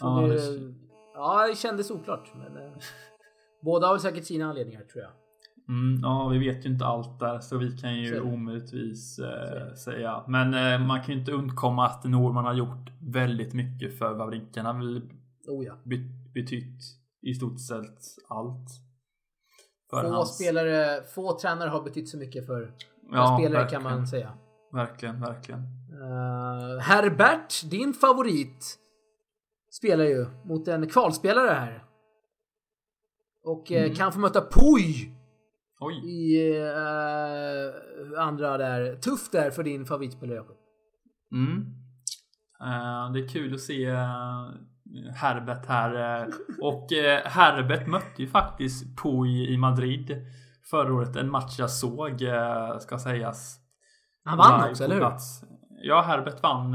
ja, det... ja, det kändes oklart. Men, uh, båda har säkert sina anledningar tror jag. Mm, ja, vi vet ju inte allt där så vi kan ju omöjligtvis eh, säga. Men eh, man kan ju inte undkomma att Norman har gjort väldigt mycket för Wawrinka. Han har oh ja. betytt i stort sett allt. Få hans... spelare, få tränare har betytt så mycket för, ja, spelare verkligen. kan man säga. Verkligen, verkligen. Uh, Herbert, din favorit, spelar ju mot en kvalspelare här. Och eh, mm. kan få möta Puy Oj. i uh, andra där. Tufft där för din favoritspelare Jakob. Mm. Uh, det är kul att se uh, Herbert här. Och Herbert mötte ju faktiskt Puy i Madrid förra året. En match jag såg, ska sägas. Han vann live också, eller hur? plats. Ja, Herbert vann.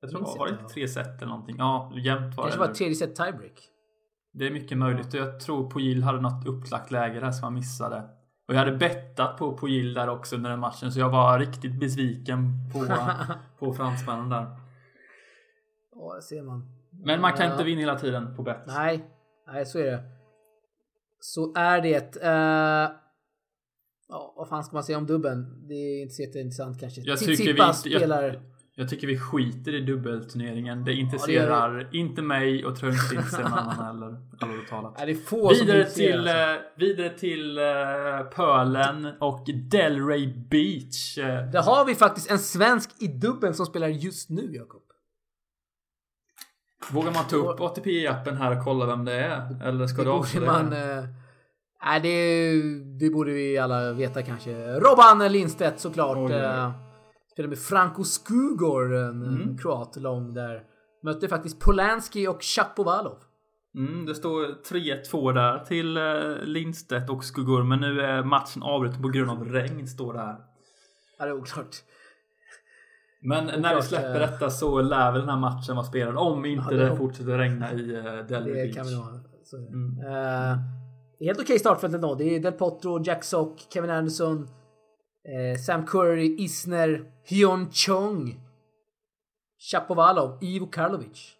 Jag tror Minns var det inte, inte tre set eller någonting? Ja, jämnt var Kanske det. var ett tredje set tiebreak. Det är mycket möjligt. Jag tror Pojil hade något upplagt läge där som han missade. Och jag hade bettat på Pojil där också under den matchen. Så jag var riktigt besviken på, på fransmännen där. Ja, det ser man. Men man kan Ja. inte vinna hela tiden på bett. Nej, nej så är det. Så är det. Eh, ja, vad fan ska man säga om dubben? Det är inte så jätteintressant kanske. Jag tycker, vi, inte- spelar... jag, jag tycker vi skiter i dubbelturneringen. Det det gör intresserar inte mig och tror inte det intresserar någon annan heller. Allvarligt talat. Nej, det är få som Vidare intresserar till, eh, vidare till uh, Pölen och Delray Beach. Eh, Där har vi faktiskt en svensk i dubben som spelar just nu, Jakob. Vågar man ta upp ATP-appen här och kolla vem det är? Eller ska Det du avslöja? man... Nej, det, det borde vi alla veta kanske. Robban Lindstedt såklart. Oj, oj, Eh, spelar med Franco Skugor, en Mm. kroat lång där. Mötte faktiskt Polanski och Chapovalov. Mm, det står 3-2 där till uh, Lindstedt och Skugor. Men nu är matchen avbruten på grund av regn, står det här. Ja, det är oklart. Men när vi släpper eh. detta så lär väl den här matchen vara spelad. Om inte det- det fortsätter regna i uh, Delray Det Beach. kan vi nog ha. Mm. Eh, är helt okej startfält ändå. Det är Del Potro, Jack Sock, Kevin Anderson, eh, Sam Curry, Isner, Hyun Chong, Chapovalov, Ivo Karlovic.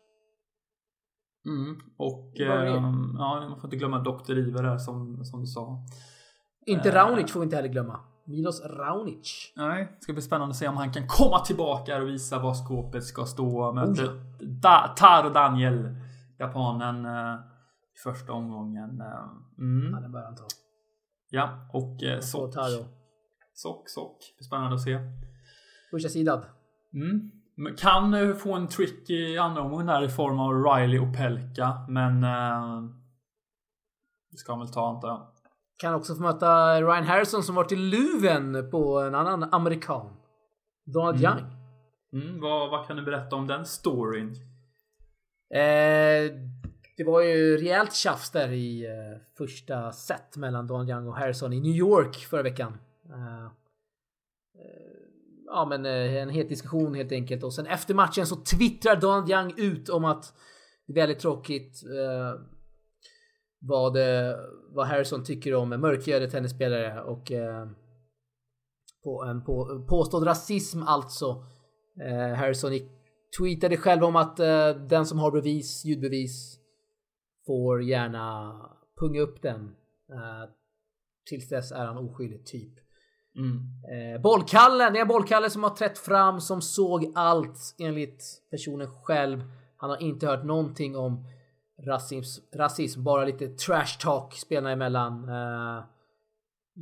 Mm. Och ehm, ja, man får inte glömma Dr. Iver där som, som du sa. Inte Eh. Raonic får vi inte heller glömma. Milos Raonic. Nej, det ska bli spännande att se om han kan komma tillbaka och visa var skåpet ska stå. Oh, Möter da, Taro Daniel, japanen, eh, i första omgången. Eh, Ja, mm. den börjar han ta. Ja, och eh, Så Sock. Sock, Sock. Spännande att se. Första sidan. Mm. Men Kan eh, få en trick i andra omgången där i form av Riley och Pelka, men... Eh, det ska han väl ta antar jag. Kan också få möta Ryan Harrison som varit i Luven på en annan amerikan. Donald Mm. Young. Mm, vad, vad kan du berätta om den storyn? Eh, det var ju rejält tjafs där i eh, första set mellan Donald Young och Harrison i New York förra veckan. Eh, eh, ja, men eh, en het diskussion helt enkelt. Och sen efter matchen så twittrar Donald Young ut om att det är väldigt tråkigt eh, vad, vad Harrison tycker om mörkhyade tennisspelare och eh, på en på, påstådd rasism alltså. Eh, Harrison gick, tweetade själv om att eh, den som har bevis, ljudbevis får gärna punga upp den. Eh, tills dess är han oskyldig typ. Mm. Eh, bollkallen, det är en bollkalle som har trätt fram som såg allt enligt personen själv. Han har inte hört någonting om rasism, rasism bara lite trash talk spelarna emellan. Eh,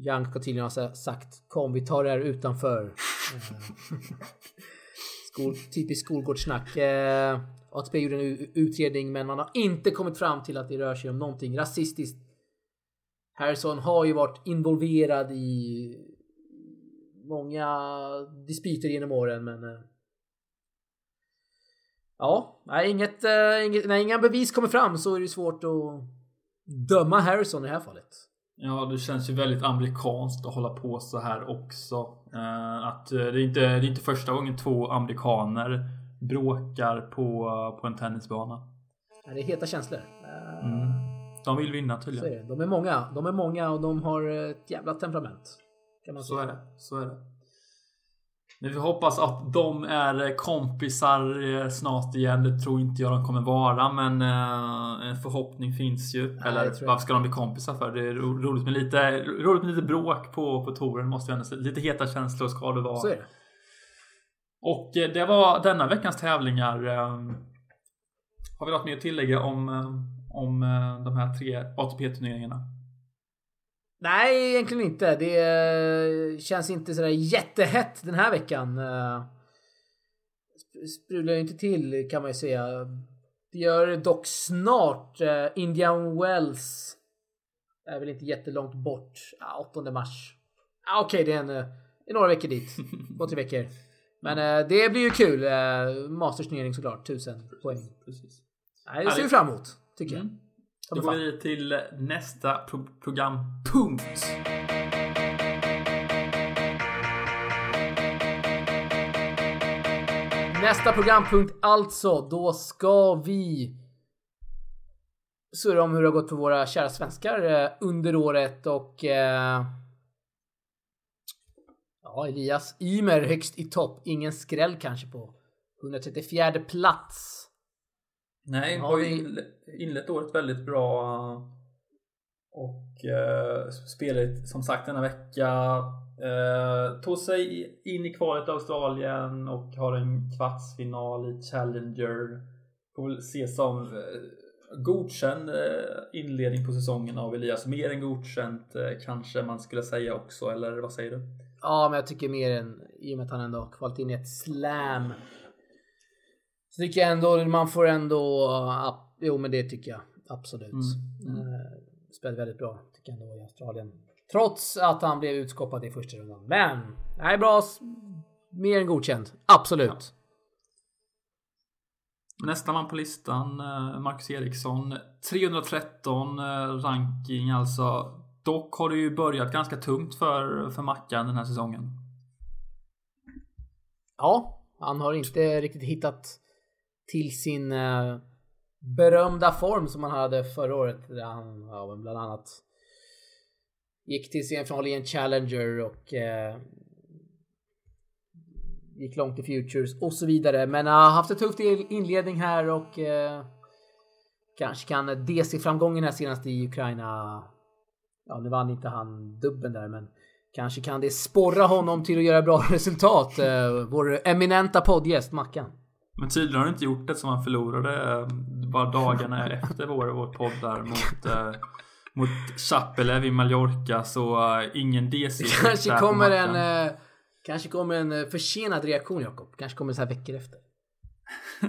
Young ska tydligen ha sagt kom vi tar det här utanför. Eh, skol, typiskt skolgårdssnack. Eh, ATP gjorde en utredning men man har inte kommit fram till att det rör sig om någonting rasistiskt. Harrison har ju varit involverad i många dispyter genom åren men eh, Ja, nej, inget, eh, inget, när inga bevis kommer fram så är det svårt att döma Harrison i det här fallet. Ja, det känns ju väldigt amerikanskt att hålla på så här också. Eh, att det, är inte, det är inte första gången två amerikaner bråkar på, på en tennisbana. Det är heta känslor. Mm. De vill vinna är tydligen. De är många. De är många och de har ett jävla temperament. Kan man Så säga. är det. Så är det. Men vi hoppas att de är kompisar eh, snart igen. Det tror inte jag de kommer vara, men eh, en förhoppning finns ju. Nej, Eller varför ska de bli kompisar för? Det är ro- roligt med lite, roligt med lite bråk på, på touren måste jag ändå säga. Lite heta känslor ska det vara. Så är det. Och eh, det var denna veckans tävlingar. eh, Har vi något mer att tillägga om, om de här tre ATP-turneringarna? Nej, egentligen inte. Det eh, känns inte sådär jättehett den här veckan. Eh, sp- Sprudlar ju inte till kan man ju säga. Det gör dock snart. Eh, Indian Wells är väl inte jättelångt bort. Ah, 8 mars. Ah, Okej, det är en, det är några veckor dit. Två, tre veckor. Men det blir ju kul. Mastersturnering såklart. 1000 poäng. Precis. Nej, det ser vi fram emot. Tycker jag. Mm. Då går vi till nästa pro programpunkt. Nästa programpunkt alltså. Då ska vi surra om hur det har gått för våra kära svenskar eh, under året och eh, ja, Elias Ymer högst i topp. Ingen skräll kanske på 134 plats. Nej, har ju inlett året väldigt bra och eh, spelade som sagt denna vecka. Eh, tog sig in i kvalet Australien och har en kvartsfinal i Challenger. Får väl se som eh, godkänd eh, inledning på säsongen av Elias. Mer än godkänt eh, kanske man skulle säga också, eller vad säger du? Ja, men jag tycker mer än i och med att han ändå kvalat in i ett slam. Så tycker jag ändå man får ändå, uh, jo men det tycker jag absolut. Mm. Mm. Uh, spelade väldigt bra tycker jag ändå i Australien. Trots att han blev utskoppad i första rundan. Men, nej bra. Mer än godkänd. Absolut. Ja. Nästa man på listan, eh, Marcus Eriksson. 313 ranking alltså. Dock har det ju börjat ganska tungt för, för Mackan den här säsongen. Ja, han har inte riktigt hittat till sin eh, berömda form som han hade förra året. Där han ja, bland annat gick till semifinal i en Challenger och eh, gick långt i Futures och så vidare. Men har uh, haft en tuff inledning här och uh, kanske kan DC-framgången här senast i Ukraina. Ja, nu vann inte han dubben där, men kanske kan det sporra honom till att göra bra resultat. vår eminenta poddgäst Mackan. Men tydligen har du inte gjort det som han förlorade eh, bara dagarna efter vår, vår podd där mot, eh, mot Chapelev i Mallorca så uh, ingen DC. Kanske kommer en, uh, kanske kommer en uh, försenad reaktion Jakob. Kanske kommer så här veckor efter.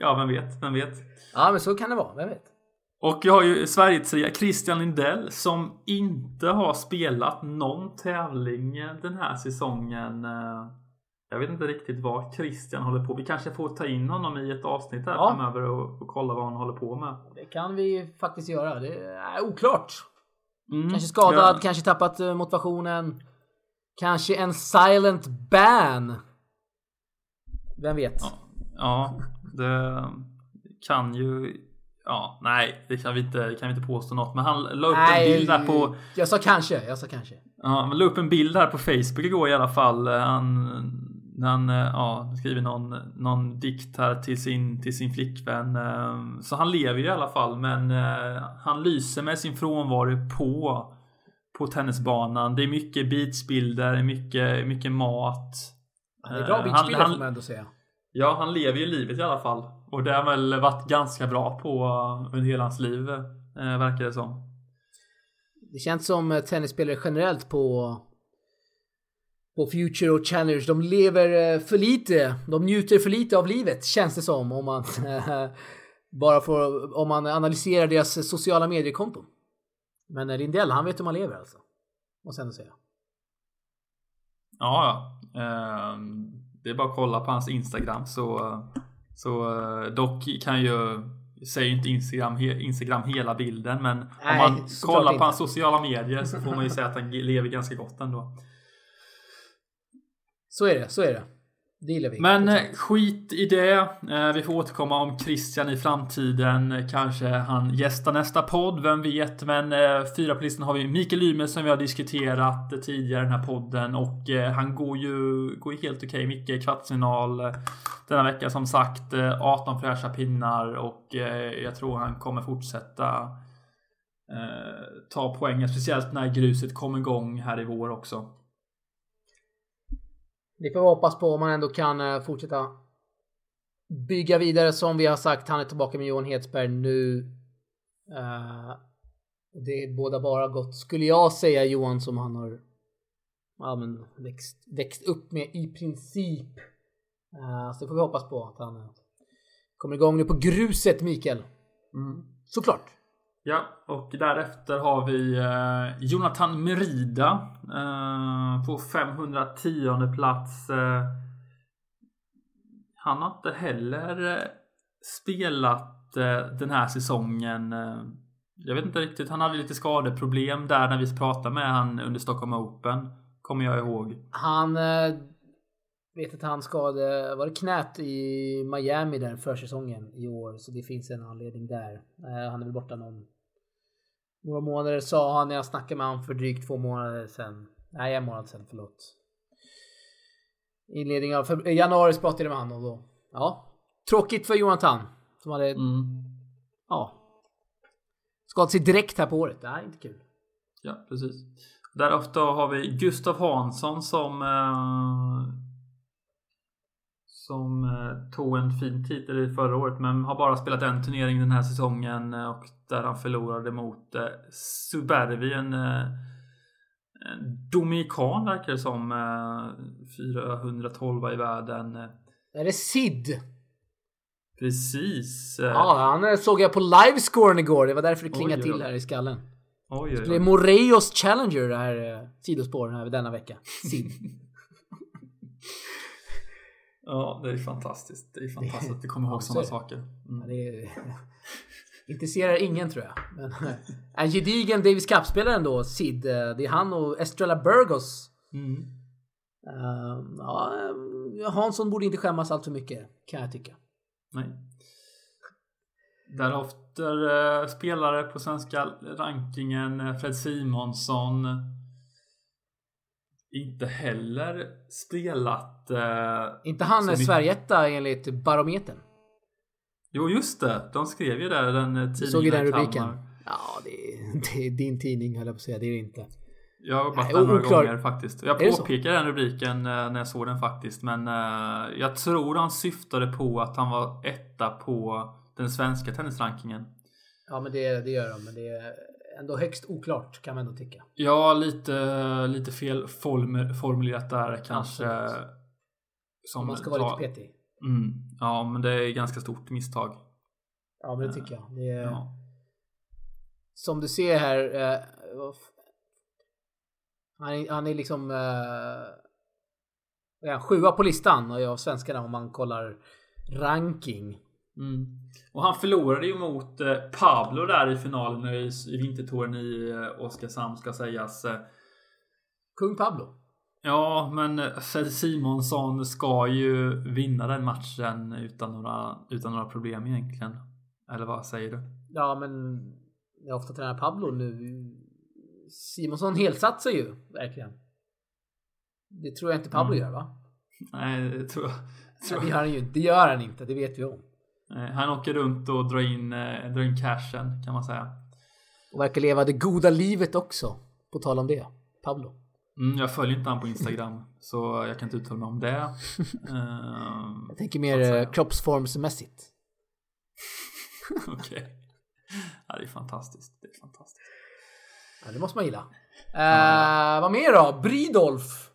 ja, vem vet, vem vet. Ja, men så kan det vara, vem vet. Och vi har ju Sverige Christian Lindell som inte har spelat någon tävling den här säsongen. Jag vet inte riktigt vad Christian håller på Vi kanske får ta in honom i ett avsnitt här ja. framöver och, och, kolla vad han håller på med. Det kan vi faktiskt göra. Det är oklart. Mm. Kanske skadad, ja. kanske tappat eh, motivationen. Kanske en silent ban. Vem vet? Ja, ja det kan ju Ja, nej, det kan vi inte, kan vi inte påstå något. Men han la upp nej, en bild där på... Jag sa kanske, jag sa kanske. Ja, han la upp en bild här på Facebook igår i alla fall. Han när han eh, ja, skriver någon, någon dikt här till sin, till sin flickvän. Eh, så han lever ju i alla fall men eh, han lyser med sin frånvaro på, på tennisbanan. Det är mycket beachbilder, mycket, mycket mat. Det är bra beachbilder får man ändå säga. Ja, han lever ju livet i alla fall. Och det har väl varit ganska bra på under hela hans liv, verkar det som. Det känns som tennisspelare generellt på på Future och Challenge. De lever eh, för lite. De njuter för lite av livet känns det som om man bara får om man analyserar deras sociala mediekonton. Men Lindell, han vet hur man lever alltså. Måste jag ändå säga. Ja, ehm, det är bara att kolla på hans Instagram så så eh, dock kan ju säger inte Instagram, Instagram hela bilden men Nej, om man kollar på hans sociala medier så får man ju säga att han lever ganska gott ändå. Så är det, så är det. Det gillar vi. Men eh, skit i det. Eh, vi får återkomma om Christian i framtiden. Kanske han gästar nästa podd, vem vet. Men eh, fyra på listan har vi Mikael Ymer som vi har diskuterat tidigare i den här podden. Och han går ju, går ju helt okej. Micke kvartsfinal denna vecka som sagt. 18 fräscha pinnar och jag tror han kommer fortsätta ta poängen. Speciellt när gruset kommer igång här i vår också. Det får vi hoppas på om man ändå kan eh, fortsätta bygga vidare som vi har sagt. Han är tillbaka med Johan Hedsberg nu. Uh, det är båda bara gott, skulle jag säga Johan, som han har ja, men växt, växt upp med i princip. Uh, så det får vi hoppas på att han kommer igång nu på gruset, Mikael. Mm. Såklart. Ja, och därefter har vi eh, Jonathan Merida eh, på 510 plats. Eh, han har inte heller eh, spelat eh, den här säsongen. Eh, jag vet inte riktigt. Han hade lite skadeproblem där när vi pratade med han under Stockholm Open. Kommer jag ihåg. Han eh, vet att han skadade, var det knät i Miami där försäsongen i år. Så det finns en anledning där. Eh, han är väl borta någon, några månader sa han när jag snackade med honom för drygt två månader sedan. Nej, en månad sedan, förlåt. Inledning av för, januari pratade jag med honom då, ja. Tråkigt för Jonathan. Som hade, Mm. ja. Skadat sig direkt här på året. Det här är inte kul. Ja, precis. Därefter har vi Gustav Hansson som eh, som eh, tog en fin titel i förra året men har bara spelat en turnering den här säsongen eh, och där han förlorade mot eh, Subervi, en, en dominikan verkar det som. Eh, 412 i världen. Är det Sid? Precis. Ja, han såg jag på livescoren igår. Det var därför det klingade Oj, oj, till oj. här i skallen. oj, oj, Det är oj. Moreos Challenger det här sidospåren här denna vecka. Sid. Ja, det är fantastiskt. Det är fantastiskt att du kommer ihåg sådana saker. Mm. Det är, intresserar ingen tror jag. Men en gedigen Davis Cup-spelare ändå, Sid. Eh, Det är han och Estrella Burgos. Mm. Eh, Ja, eh, Hansson borde inte skämmas allt för mycket, kan jag tycka. Nej. Därefter eh, spelare på svenska rankingen eh, Fred Simonsson. Inte heller spelat. Eh, Inte han är vi- Sverigeetta enligt barometern. jo just det, de skrev ju där den eh, Du tidningen såg ju den rubriken. Kalmar. Ja, det är, det är din tidning höll jag på att säga. Det är det inte. Jag har varit där några oklar. gånger faktiskt. Jag det påpekade den rubriken eh, när jag såg den faktiskt. Men eh, jag tror han syftade på att han var etta på den svenska tennisrankingen. Ja, men det, det gör de. Men det ändå högst oklart kan man ändå tycka. Ja, lite, lite fel form, formulerat där kanske. Absolut. Som Om man ska vara lite petig. Mm, ja, men det är ganska stort misstag. Ja, men det tycker jag. Det är, Ja. Som du ser här. Eh, han, är, han är liksom... Eh, sjua på listan av svenskarna om man kollar ranking. Mm. Och han förlorade ju mot eh, Pablo där i finalen i, vintertouren i eh, Oskarshamn ska sägas. Kung Pablo. Ja, men eh, Fred Simonsson ska ju vinna den matchen utan några, utan några problem egentligen. Eller vad säger du? Ja, men jag ofta tränar Pablo nu. Simonsson helsatsar ju verkligen. Det tror jag inte Pablo Mm. gör va? Nej, det tror jag. Nej, Tror det jag. gör han ju. Det gör han inte. Det vet vi om. Nej, Han åker runt och drar in, eh, drar in cashen kan man säga. Och verkar leva det goda livet också. På tal om det. Pablo. Mm, jag följer inte han på Instagram så jag kan inte uttala mig om det. Ehm, Jag tänker mer eh, kroppsformsmässigt. Okej. Ja, det är fantastiskt. Det är fantastiskt. Ja, det måste man gilla. Eh, vad mer då? Bridolf.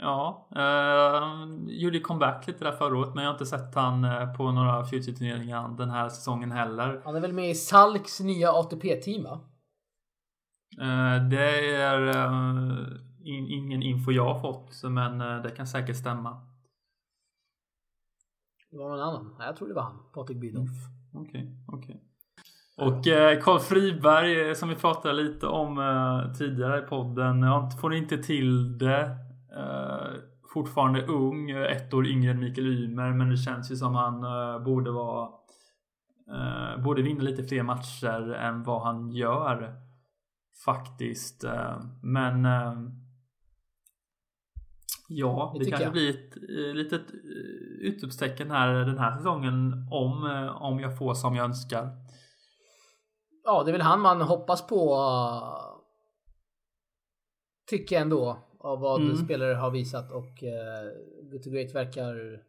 Ja, eh, gjorde comeback lite där förra året men jag har inte sett han eh, på några Future-turneringar den här säsongen heller. Han är väl med i Salks nya ATP-team va? Eh, det är eh, in, ingen info jag har fått men eh, det kan säkert stämma. Det var någon annan. Jag tror det var han. Patrik Bridolf. Okej, okej. Och eh, Carl Friberg som vi pratade lite om tidigare i podden. Jag får inte till det. Eh, fortfarande ung, ett år yngre än Mikael Ymer. Men det känns ju som han eh, borde vara eh, borde vinna lite fler matcher än vad han gör. Faktiskt. Men Ja, Det det, kanske jag. blir ett litet utropstecken här den här säsongen om, om jag får som jag önskar. Ja, det är väl han man hoppas på. Tycker jag ändå. Av vad Mm. spelare har visat och uh, Good to Great verkar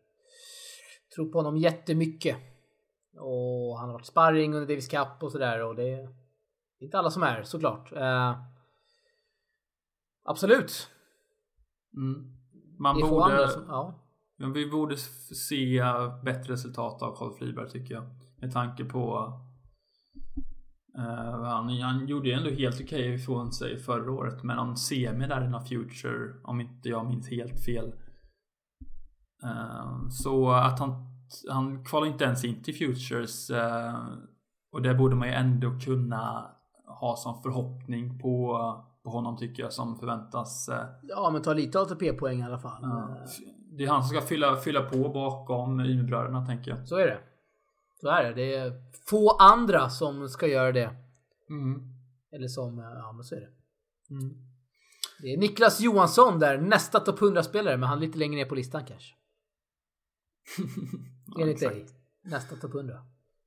tro på honom jättemycket. Och han har varit sparring under Davis Cup och sådär och det är inte alla som är såklart. Eh, absolut. Mm. Man Det borde, som, ja. men vi borde se bättre resultat av Carl Friberg tycker jag. Med tanke på eh, han, han gjorde ju ändå helt okej ifrån sig förra året. Men han semi där i några Future, om inte jag minns helt fel. Eh, så att han, han kvalar inte ens in till Futures. eh, och det borde man ju ändå kunna ha som förhoppning på, på honom tycker jag som förväntas. ja, men ta lite ATP-poäng i alla fall. Det är han som ska fylla, fylla på bakom Ymerbröderna tänker jag. Så är det. Så är det. Det är få andra som ska göra det. Mm. Eller som, ja men så är det. Mm. Det är Niklas Johansson där, nästa topp 100-spelare, men han är lite längre ner på listan kanske. ja, Enligt dig. Nästa topp 100.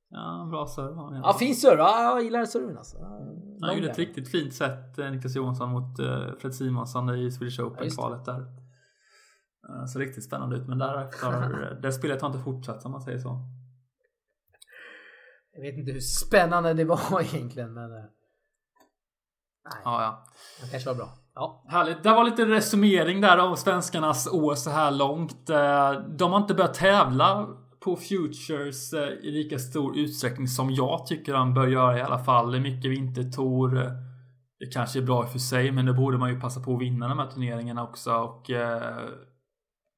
Ja, bra serve Ja, fall. fin serve. Ja, jag gillar serven alltså. Ja, Han gjorde där. ett riktigt fint sätt, eh, Niklas Johansson, mot eh, Fred Simonsson i Swedish Ja. Open-kvalet där. Eh, Så riktigt spännande ut, men därefter har det spelet har inte fortsatt om man säger så. Jag vet inte hur spännande det var egentligen, men... eh, Nej, Ja, ja. det kanske var bra. Ja. Härligt. Det var lite resumering där av svenskarnas år så här långt. Eh, De har inte börjat tävla på Futures eh, i lika stor utsträckning som jag tycker de bör göra i alla fall. Det är mycket vintertour. Det kanske är bra i för sig, men det borde man ju passa på att vinna de här turneringarna också och,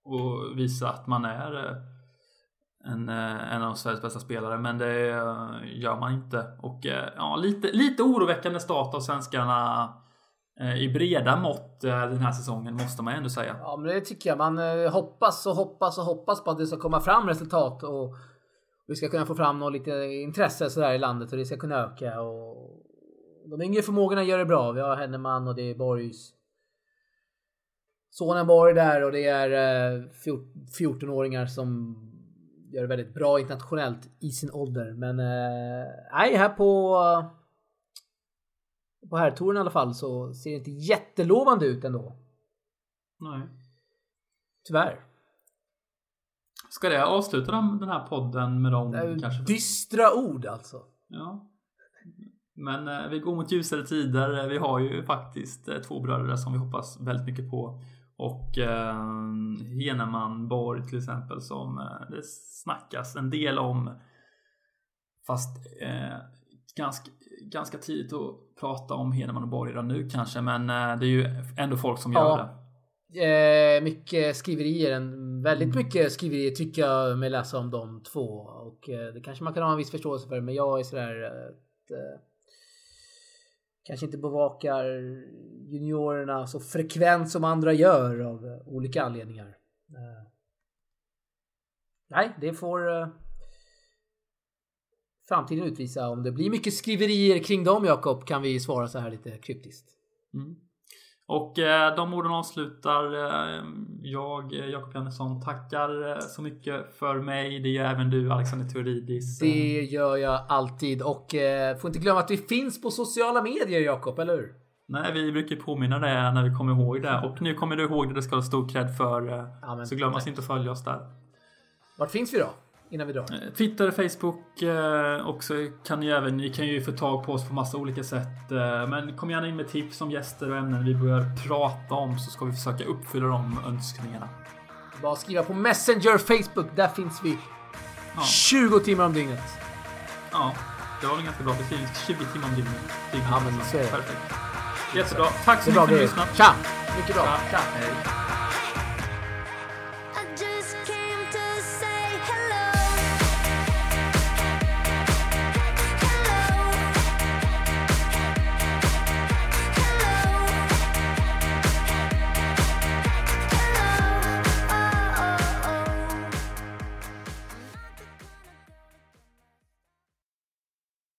och visa att man är en, eh, en av Sveriges bästa spelare, men det eh, gör man inte. Och eh, ja, lite, lite oroväckande start av svenskarna i breda mått den här säsongen måste man ändå säga. ja, men det tycker jag. Man hoppas och hoppas och hoppas på att det ska komma fram resultat och vi ska kunna få fram något lite intresse sådär i landet och det ska kunna öka. Och de yngre förmågorna gör det bra. Vi har Henneman och det är Borgs sonen Borg där och det är 14-åringar som gör det väldigt bra internationellt i sin ålder. Men eh, nej, här på på herrtouren i alla fall så ser det inte jättelovande ut ändå. Nej. Tyvärr. Ska det avsluta den här podden med ju kanske? dystra ord alltså. Ja. Men eh, vi går mot ljusare tider. Vi har ju faktiskt eh, två bröder som vi hoppas väldigt mycket på. Och eh, Heneman Borg till exempel som eh, det snackas en del om. Fast eh, ganska, ganska tidigt att prata om Heneman och Borg redan nu kanske. Men eh, det är ju ändå folk som gör Ja. det. Eh, mycket skriverier, väldigt mycket skriverier tycker jag med läsa om de två. Och eh, det kanske man kan ha en viss förståelse för. Men jag är sådär eh, att eh, kanske inte bevakar juniorerna så frekvent som andra gör av eh, olika anledningar. Eh, nej, det får eh, framtiden utvisa. Om det blir mycket skriverier kring dem Jakob kan vi svara så här lite kryptiskt. Mm. Och eh, de orden avslutar. Eh, jag, eh, Jakob Jannesson, tackar så mycket för mig. Det gör även du, Alexander Theoridis. Det gör jag alltid och eh, får inte glömma att vi finns på sociala medier Jakob, eller hur? Nej, vi brukar påminna det när vi kommer ihåg det. Och nu kommer du ihåg det, det ska du ha stor cred för. Ja, men- så glöm oss inte att följa oss där. Vart finns vi då? Innan vi drar. Eh, Twitter, Facebook eh, också kan ni även, ni kan ju få tag på oss på massa olika sätt. Eh, men kom gärna in med tips om gäster och ämnen vi börjar prata om så ska vi försöka uppfylla de önskningarna. Bara skriva på Messenger, Facebook, där finns vi. Ja. 20 timmar om dygnet. Ja, det var en ganska bra beskrivning. 20 timmar om dygnet. Ja, men så är det. Perfekt. Jättebra. Tack så mycket för att ni lyssnat. Tja! Mycket bra. Tja. Hej.